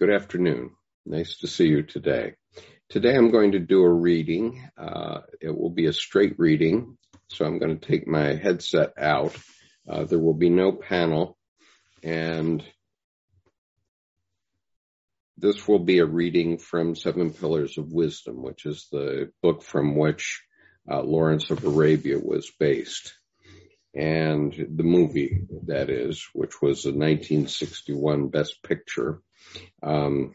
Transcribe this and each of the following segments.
Good afternoon. Nice to see you today. Today I'm going to do a reading. Uh, it will be a straight reading, so I'm going to take my headset out. Uh, there will be no panel, and this will be a reading from Seven Pillars of Wisdom, which is the book from which uh, Lawrence of Arabia was based. And the movie, that is, which was a 1961 Best Picture um,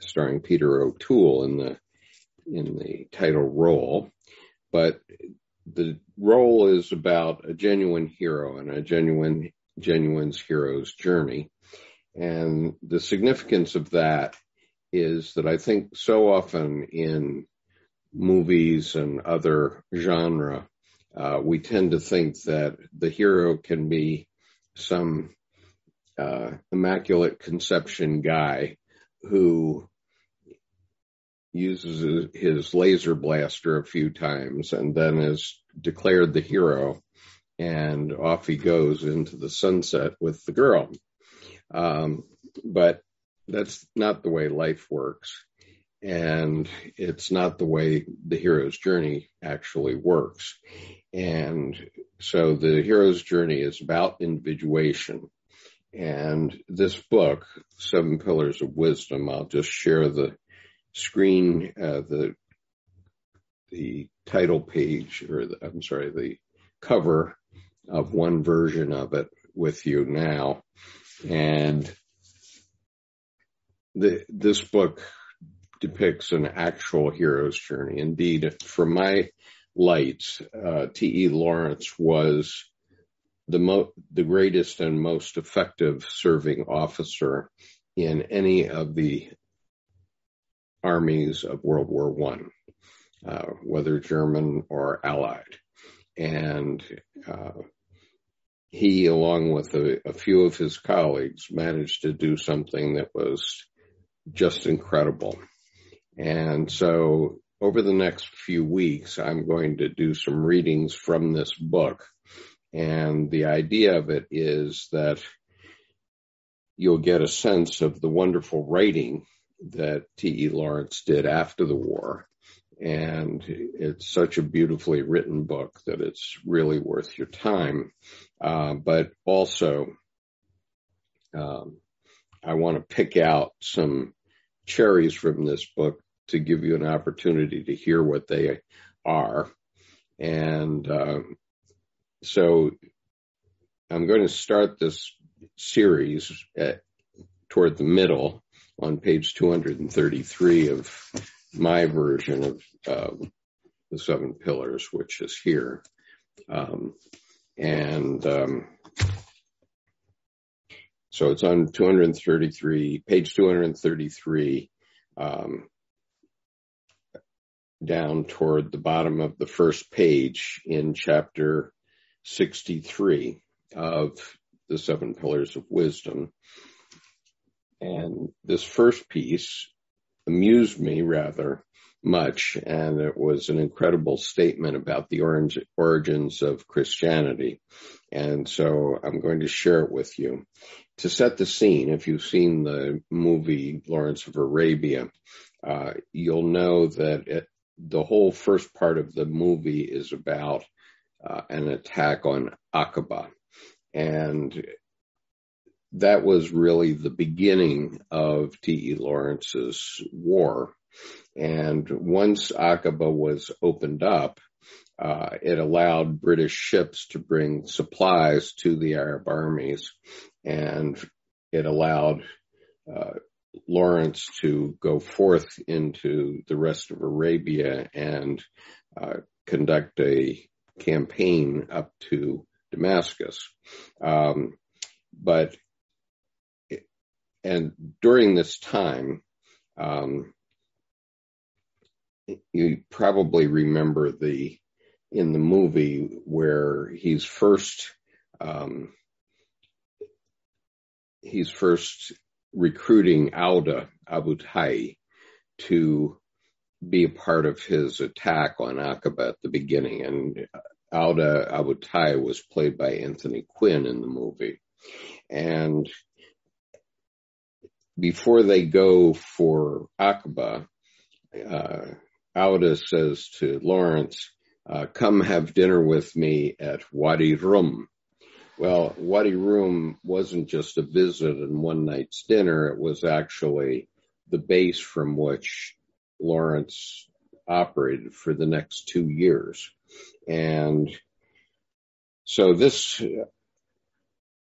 starring Peter O'Toole in the in the title role. But the role is about a genuine hero and a genuine genuine's hero's journey. And the significance of that is that I think so often in movies and other genre, uh, we tend to think that the hero can be some uh, immaculate conception guy who uses his laser blaster a few times and then is declared the hero and off he goes into the sunset with the girl. Um, but that's not the way life works. And it's not the way the hero's journey actually works. And so the hero's journey is about individuation. And this book, Seven Pillars of Wisdom, I'll just share the screen, uh, the the title page, or the, I'm sorry, the cover of one version of it with you now. And the, this book depicts an actual hero's journey. Indeed, from my lights, uh, T.E. Lawrence was the mo- the greatest and most effective serving officer in any of the armies of World War One, uh, whether German or Allied, and uh, he, along with a, a few of his colleagues, managed to do something that was just incredible. And so over the next few weeks, I'm going to do some readings from this book and the idea of it is that you'll get a sense of the wonderful writing that T.E. Lawrence did after the war. And it's such a beautifully written book that it's really worth your time. Uh, but also, um, I want to pick out some cherries from this book to give you an opportunity to hear what they are. And uh, so I'm going to start this series at, toward the middle on page 233 of my version of uh, the seven pillars, which is here. Um, and um, so it's on 233, page 233, um, down toward the bottom of the first page in chapter 63 of the seven pillars of wisdom. And this first piece amused me rather much, and it was an incredible statement about the origins of Christianity. And so I'm going to share it with you. To set the scene, if you've seen the movie Lawrence of Arabia, uh, you'll know that it, the whole first part of the movie is about uh, an attack on Aqaba. And that was really the beginning of T.E. Lawrence's war. And once Aqaba was opened up, uh, it allowed British ships to bring supplies to the Arab armies, and it allowed uh, Lawrence to go forth into the rest of Arabia and uh, conduct a campaign up to Damascus. Um, but, and during this time, um, you probably remember the, in the movie where he's first, um, he's first recruiting Auda Abu Tai to be a part of his attack on Aqaba at the beginning. And Auda Abu Tai was played by Anthony Quinn in the movie. And before they go for Aqaba, uh, Auda says to Lawrence, uh, come have dinner with me at Wadi Rum. Well, Wadi Rum wasn't just a visit and one night's dinner. It was actually the base from which Lawrence operated for the next two years. And so this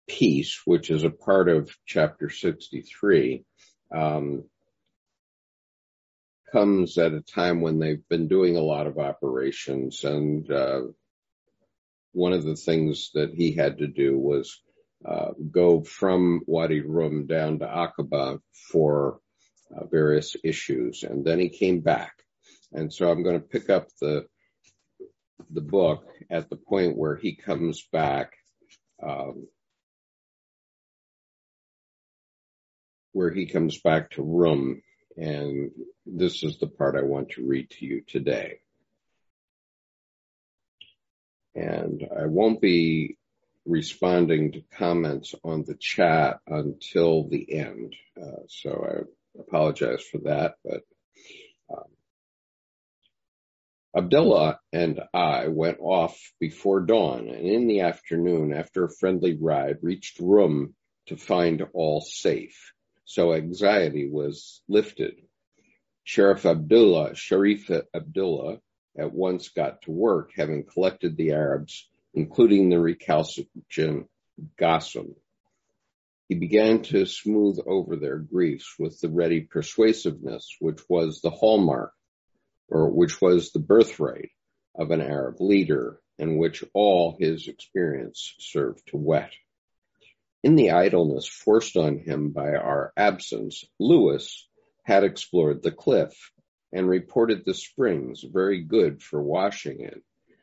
piece, which is a part of chapter 63, um, comes at a time when they've been doing a lot of operations and uh, one of the things that he had to do was uh, go from Wadi Rum down to Aqaba for uh, various issues, and then he came back. And so I'm going to pick up the the book at the point where he comes back, um, where he comes back to Rum. and this is the part I want to read to you today. And I won't be responding to comments on the chat until the end. Uh, so I apologize for that, but um, Abdullah and I went off before dawn and in the afternoon after a friendly ride reached Rum to find all safe. So anxiety was lifted. Sheriff Abdullah, Sharif Abdullah at once got to work, having collected the Arabs, including the recalcitrant Ghassem. He began to smooth over their griefs with the ready persuasiveness which was the hallmark, or which was the birthright of an Arab leader, and which all his experience served to whet. In the idleness forced on him by our absence, Lewis had explored the cliff and reported the springs very good for washing in.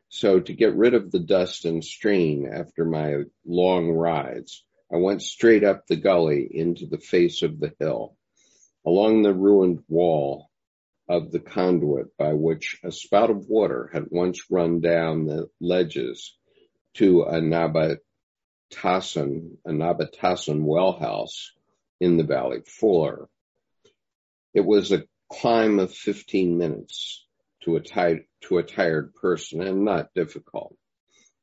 So to get rid of the dust and strain after my long rides, I went straight up the gully into the face of the hill, along the ruined wall of the conduit by which a spout of water had once run down the ledges to a Nabatasan, a Nabatasan well house in the valley floor. It was a climb of 15 minutes to a, tired, to a tired person and not difficult.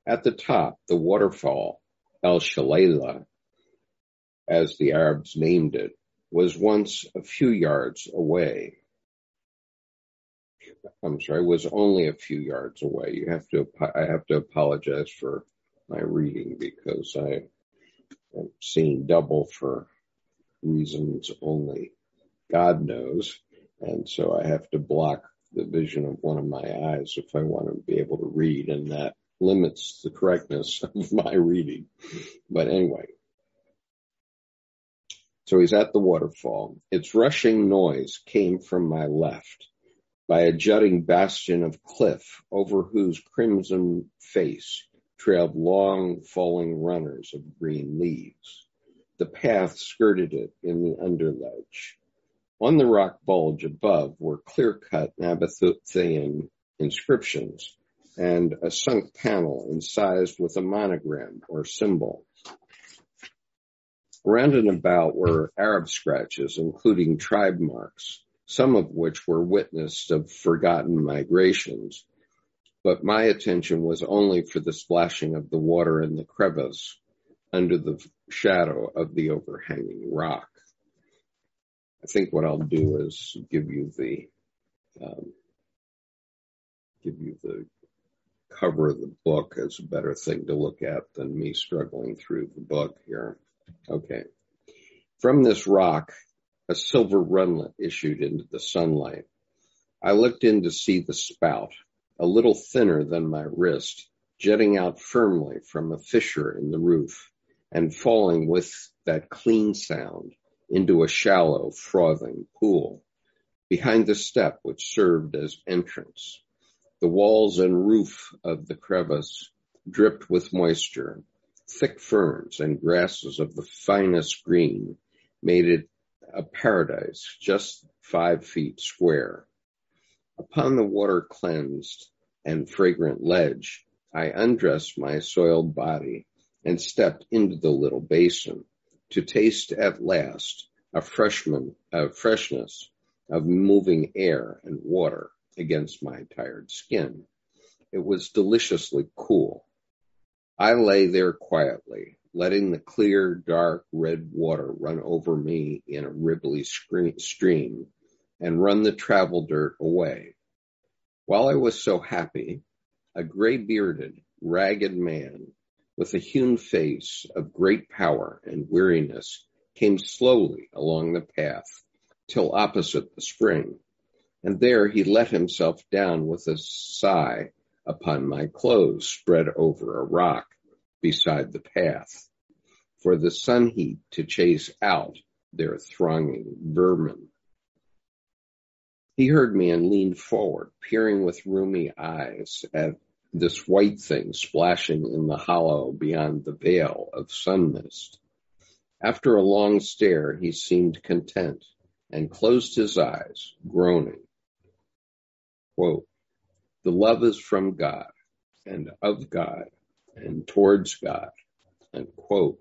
At the top, the waterfall, El Shalayla, as the Arabs named it, was once a few yards away. I'm sorry, was only a few yards away. You have to, I have to apologize for my reading because I am seeing double for reasons only God knows. And so I have to block the vision of one of my eyes if I want to be able to read and that limits the correctness of my reading. But anyway. So he's at the waterfall. Its rushing noise came from my left by a jutting bastion of cliff over whose crimson face trailed long falling runners of green leaves. The path skirted it in the underledge. On the rock bulge above were clear-cut Nabatean inscriptions and a sunk panel incised with a monogram or symbol. Around and about were Arab scratches, including tribe marks, some of which were witnessed of forgotten migrations. But my attention was only for the splashing of the water in the crevice under the shadow of the overhanging rock. I think what I'll do is give you the um, give you the cover of the book as a better thing to look at than me struggling through the book here. Okay. From this rock, a silver runlet issued into the sunlight. I looked in to see the spout, a little thinner than my wrist, jetting out firmly from a fissure in the roof and falling with that clean sound into a shallow, frothing pool. Behind the step which served as entrance, the walls and roof of the crevice dripped with moisture. Thick ferns and grasses of the finest green made it a paradise just five feet square. Upon the water cleansed and fragrant ledge, I undressed my soiled body and stepped into the little basin to taste at last a freshman, a freshness of moving air and water against my tired skin. It was deliciously cool. I lay there quietly, letting the clear, dark red water run over me in a ribbly stream and run the travel dirt away. While I was so happy, a gray bearded, ragged man with a hewn face of great power and weariness came slowly along the path till opposite the spring, and there he let himself down with a sigh upon my clothes spread over a rock beside the path, for the sun heat to chase out their thronging vermin. He heard me and leaned forward, peering with rheumy eyes at this white thing splashing in the hollow beyond the veil of sun mist. After a long stare, he seemed content and closed his eyes, groaning. Quote, the love is from God and of God and towards God. Unquote.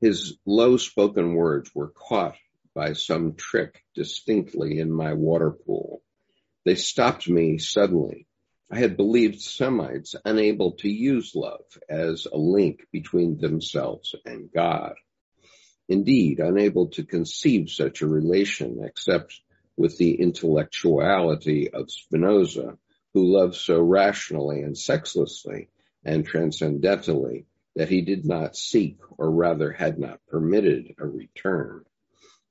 His low spoken words were caught by some trick distinctly in my water pool. They stopped me suddenly. I had believed Semites unable to use love as a link between themselves and God. Indeed, unable to conceive such a relation except with the intellectuality of Spinoza, who loved so rationally and sexlessly and transcendentally that he did not seek, or rather had not permitted, a return.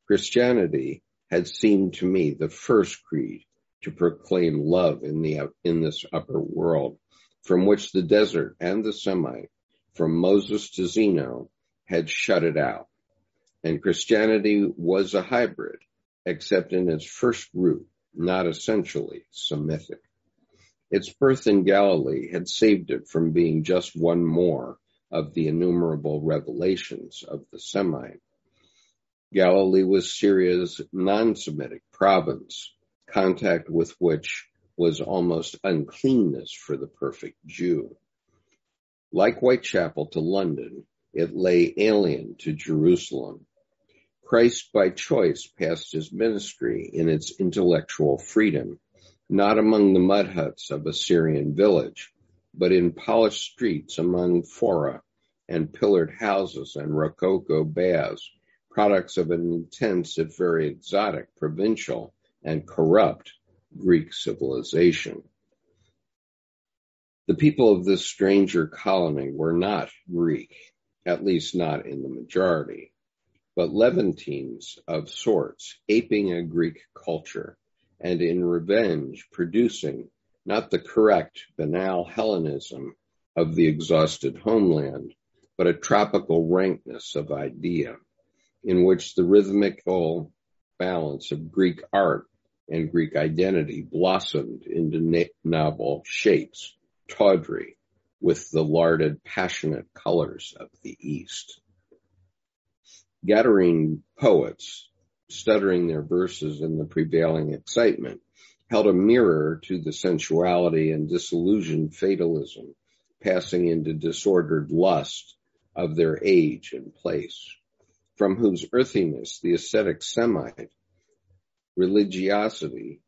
Christianity had seemed to me the first creed to proclaim love in the in this upper world, from which the desert and the Semite, from Moses to Zeno, had shut it out. And Christianity was a hybrid, except in its first root, not essentially Semitic. Its birth in Galilee had saved it from being just one more of the innumerable revelations of the Semite. Galilee was Syria's non-Semitic province, contact with which was almost uncleanness for the perfect Jew. Like Whitechapel to London, it lay alien to Jerusalem. Christ by choice passed his ministry in its intellectual freedom not among the mud huts of a Syrian village, but in polished streets among fora and pillared houses and rococo baths, products of an intense if very exotic provincial and corrupt Greek civilization. The people of this stranger colony were not Greek, at least not in the majority, but Levantines of sorts, aping a Greek culture and in revenge producing not the correct banal Hellenism of the exhausted homeland, but a tropical rankness of idea in which the rhythmical balance of Greek art and Greek identity blossomed into novel shapes, tawdry with the larded, passionate colors of the East. Gadarene poets stuttering their verses in the prevailing excitement, held a mirror to the sensuality and disillusioned fatalism passing into disordered lust of their age and place, from whose earthiness the ascetic Semite religiosity,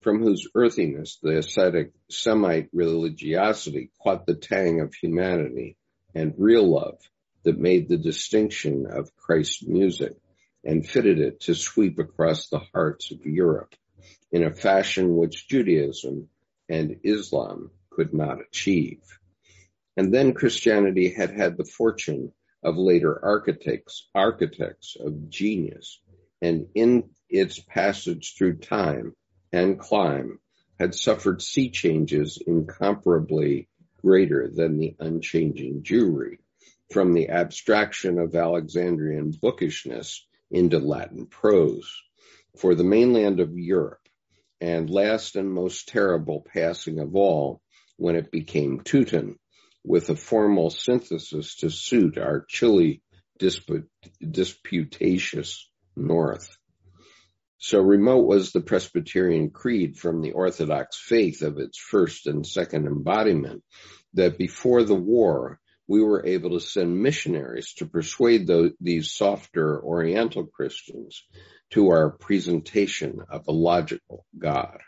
from whose earthiness the ascetic Semite religiosity caught the tang of humanity and real love that made the distinction of Christ's music and fitted it to sweep across the hearts of Europe in a fashion which Judaism and Islam could not achieve. And then Christianity had had the fortune of later architects, architects of genius, and in its passage through time and clime had suffered sea changes incomparably greater than the unchanging Jewry, from the abstraction of Alexandrian bookishness into Latin prose. For the mainland of Europe, and last and most terrible passing of all, when it became Teuton, with a formal synthesis to suit our chilly disput- disputatious north. So remote was the Presbyterian creed from the Orthodox faith of its first and second embodiment that before the war we were able to send missionaries to persuade these softer Oriental Christians to our presentation of a logical God.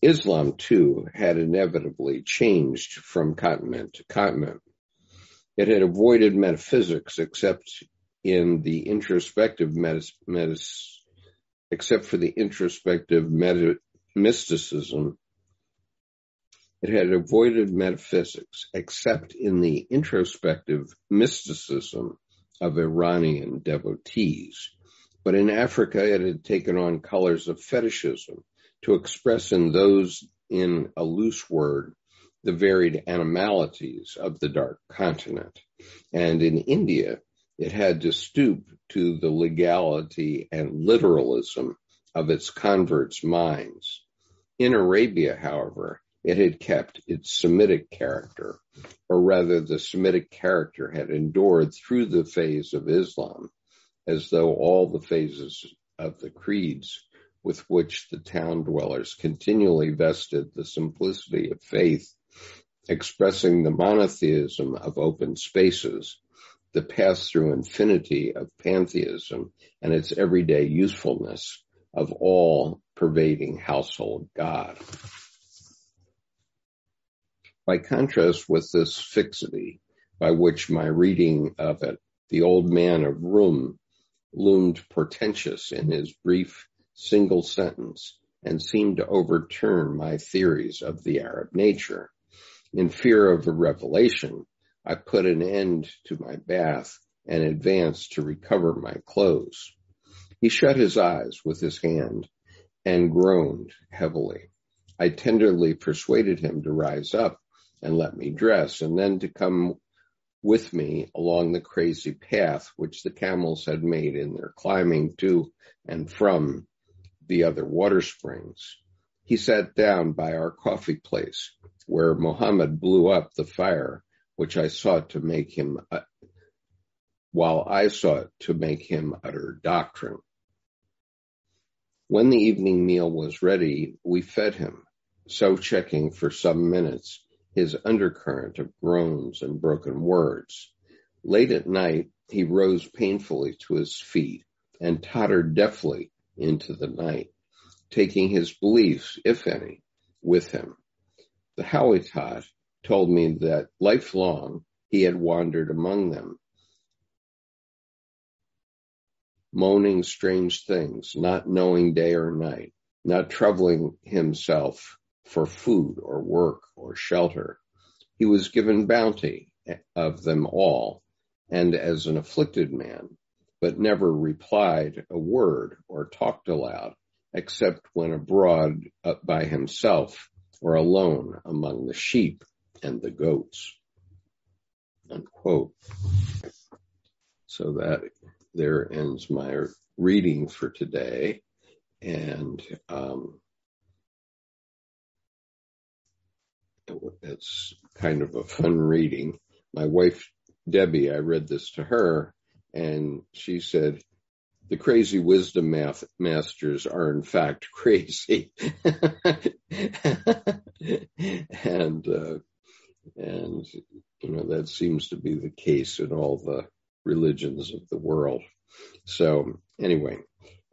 Islam too had inevitably changed from continent to continent. It had avoided metaphysics except in the introspective except for the introspective mysticism. It had avoided metaphysics except in the introspective mysticism of Iranian devotees. But in Africa, it had taken on colors of fetishism to express in those in a loose word the varied animalities of the dark continent. And in India, it had to stoop to the legality and literalism of its converts' minds. In Arabia, however, it had kept its Semitic character, or rather the Semitic character had endured through the phase of Islam, as though all the phases of the creeds with which the town dwellers continually vested the simplicity of faith, expressing the monotheism of open spaces, the pass through infinity of pantheism and its everyday usefulness of all pervading household God. By contrast with this fixity, by which my reading of it, the old man of Rum loomed portentous in his brief single sentence and seemed to overturn my theories of the Arab nature. In fear of a revelation, I put an end to my bath and advanced to recover my clothes. He shut his eyes with his hand and groaned heavily. I tenderly persuaded him to rise up and let me dress and then to come with me along the crazy path which the camels had made in their climbing to and from the other water springs. He sat down by our coffee place where Mohammed blew up the fire, which I sought to make him, uh, while I sought to make him utter doctrine. When the evening meal was ready, we fed him, so checking for some minutes his undercurrent of groans and broken words. Late at night, he rose painfully to his feet and tottered deftly into the night, taking his beliefs, if any, with him. The Howeitat told me that lifelong he had wandered among them, moaning strange things, not knowing day or night, not troubling himself for food or work or shelter. He was given bounty of them all, and as an afflicted man, but never replied a word or talked aloud, except when abroad by himself or alone among the sheep and the goats. Unquote. So that there ends my reading for today. And um, it's kind of a fun reading. My wife, Debbie, I read this to her, and she said, the crazy wisdom math masters are in fact crazy. and, uh, and, you know, that seems to be the case in all the religions of the world. So anyway,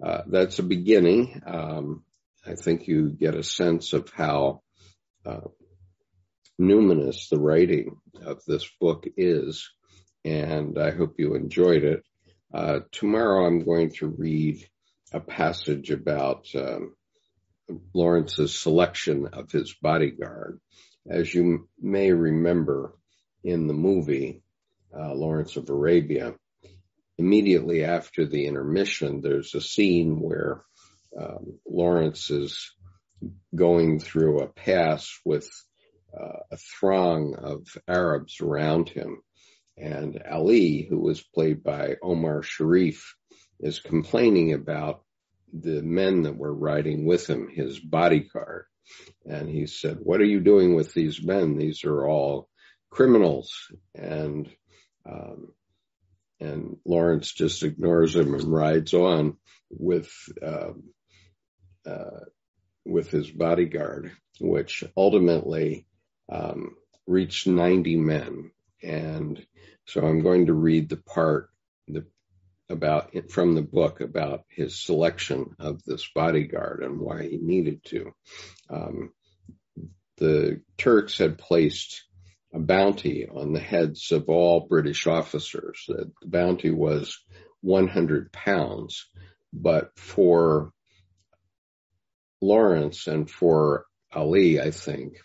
uh, that's a beginning. Um, I think you get a sense of how uh, numinous the writing of this book is, and I hope you enjoyed it. Uh, tomorrow I'm going to read a passage about um, Lawrence's selection of his bodyguard. As you may remember in the movie uh, Lawrence of Arabia, immediately after the intermission, there's a scene where um, Lawrence is going through a pass with uh, a throng of Arabs around him. And Ali, who was played by Omar Sharif, is complaining about the men that were riding with him, his bodyguard. And he said, what are you doing with these men? These are all criminals. And, um, and Lawrence just ignores him and rides on with, um, uh, with his bodyguard, which ultimately um, reached 90 men And so I'm going to read the part the, about from the book about his selection of this bodyguard and why he needed to. Um, the Turks had placed a bounty on the heads of all British officers. The bounty was 100 pounds, but for Lawrence and for Ali, I think,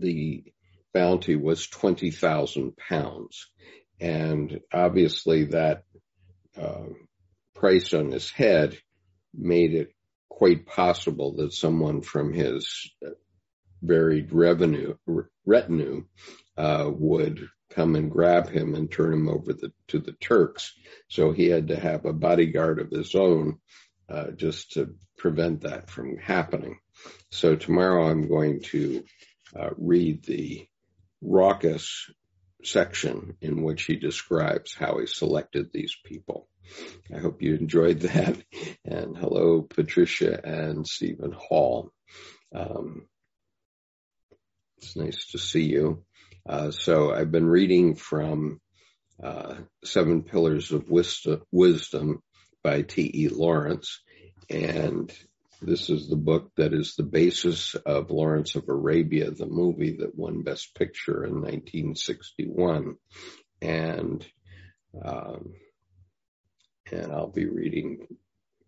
the bounty was 20,000 pounds. And obviously that uh, price on his head made it quite possible that someone from his varied revenue retinue uh, would come and grab him and turn him over to the Turks. So he had to have a bodyguard of his own uh, just to prevent that from happening. So tomorrow I'm going to uh, read the raucous section in which he describes how he selected these people. I hope you enjoyed that. And hello, Patricia and Stephen Hall. Um, it's nice to see you. Uh, so I've been reading from uh, Seven Pillars of Wisdom by T.E. Lawrence, and this is the book that is the basis of Lawrence of Arabia, the movie that won Best Picture in 1961. And um, and I'll be reading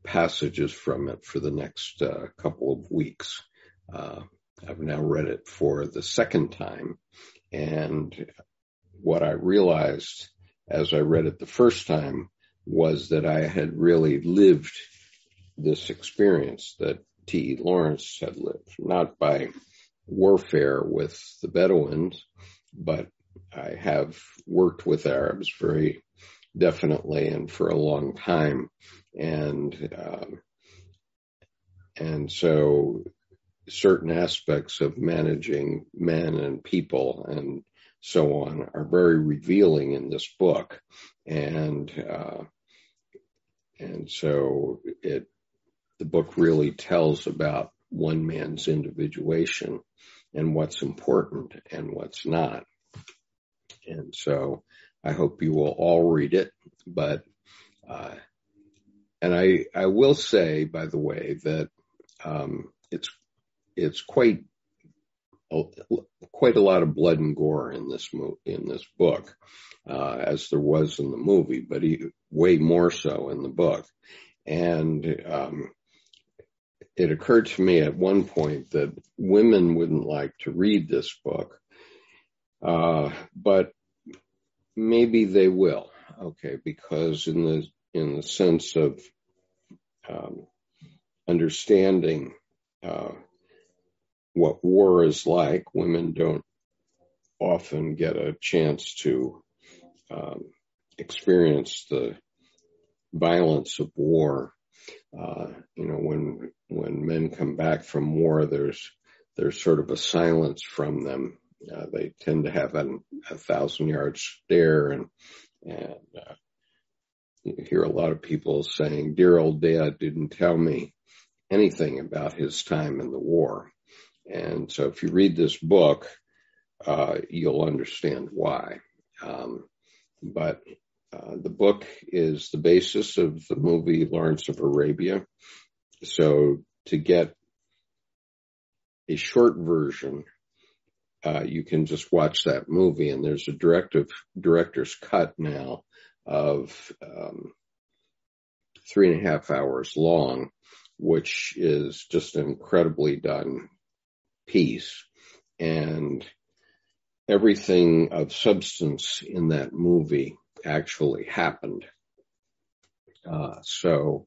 passages from it for the next uh, couple of weeks. Uh, I've now read it for the second time, and what I realized as I read it the first time was that I had really lived this experience that T.E. Lawrence had lived, not by warfare with the Bedouins, but I have worked with Arabs very definitely and for a long time. And, um, and so certain aspects of managing men and people and so on are very revealing in this book. And, uh, and so it, the book really tells about one man's individuation and what's important and what's not. And so I hope you will all read it, but, uh, and I, I will say, by the way, that, um, it's, it's quite, quite a lot of blood and gore in this mo- in this book, uh, as there was in the movie, but he, way more so in the book. And, um, it occurred to me at one point that women wouldn't like to read this book, uh, but maybe they will. Okay, because in the in the sense of um, understanding uh, what war is like, women don't often get a chance to um, experience the violence of war. Uh, you know, when when men come back from war, there's there's sort of a silence from them. Uh, they tend to have an, a thousand yard stare and and uh, you hear a lot of people saying, "Dear old dad didn't tell me anything about his time in the war." And so, if you read this book, uh, you'll understand why. Um, but uh, the book is the basis of the movie Lawrence of Arabia. So to get a short version, uh, you can just watch that movie and there's a directive, director's cut now of, um, three and a half hours long, which is just an incredibly done piece. And everything of substance in that movie actually happened. Uh, so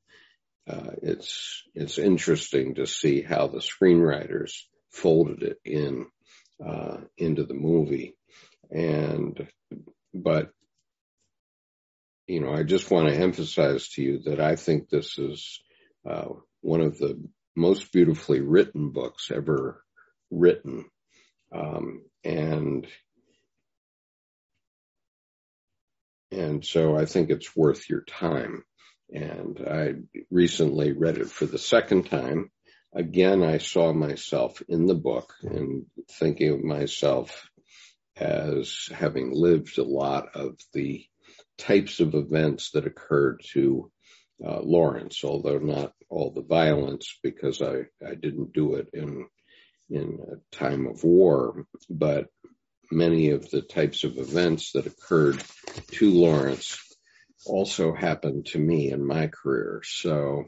uh, it's it's interesting to see how the screenwriters folded it in uh, into the movie, and but you know I just want to emphasize to you that I think this is uh, one of the most beautifully written books ever written, um, and so I think it's worth your time. And I recently read it for the second time. Again, I saw myself in the book and thinking of myself as having lived a lot of the types of events that occurred to uh, Lawrence, although not all the violence because I, I didn't do it in in a time of war, but many of the types of events that occurred to Lawrence also happened to me in my career. So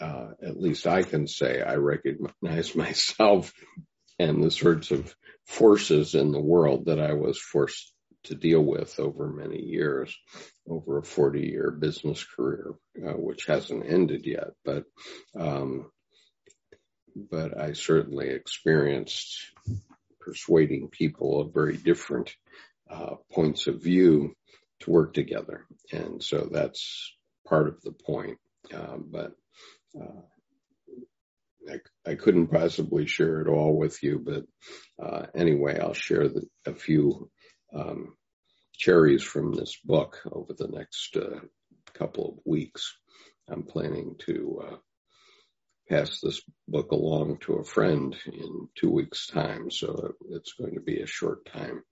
uh, at least I can say I recognize myself and the sorts of forces in the world that I was forced to deal with over many years, over a 40 year business career, uh, which hasn't ended yet. But, um, but I certainly experienced persuading people of very different uh, points of view to work together. And so that's part of the point. Uh, but uh, I, I, couldn't possibly share it all with you, but uh, anyway, I'll share the, a few um, cherries from this book over the next uh, couple of weeks. I'm planning to pass this book along to a friend in two weeks' time, so it's going to be a short time.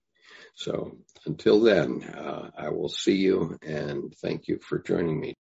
So until then, uh, I will see you and thank you for joining me.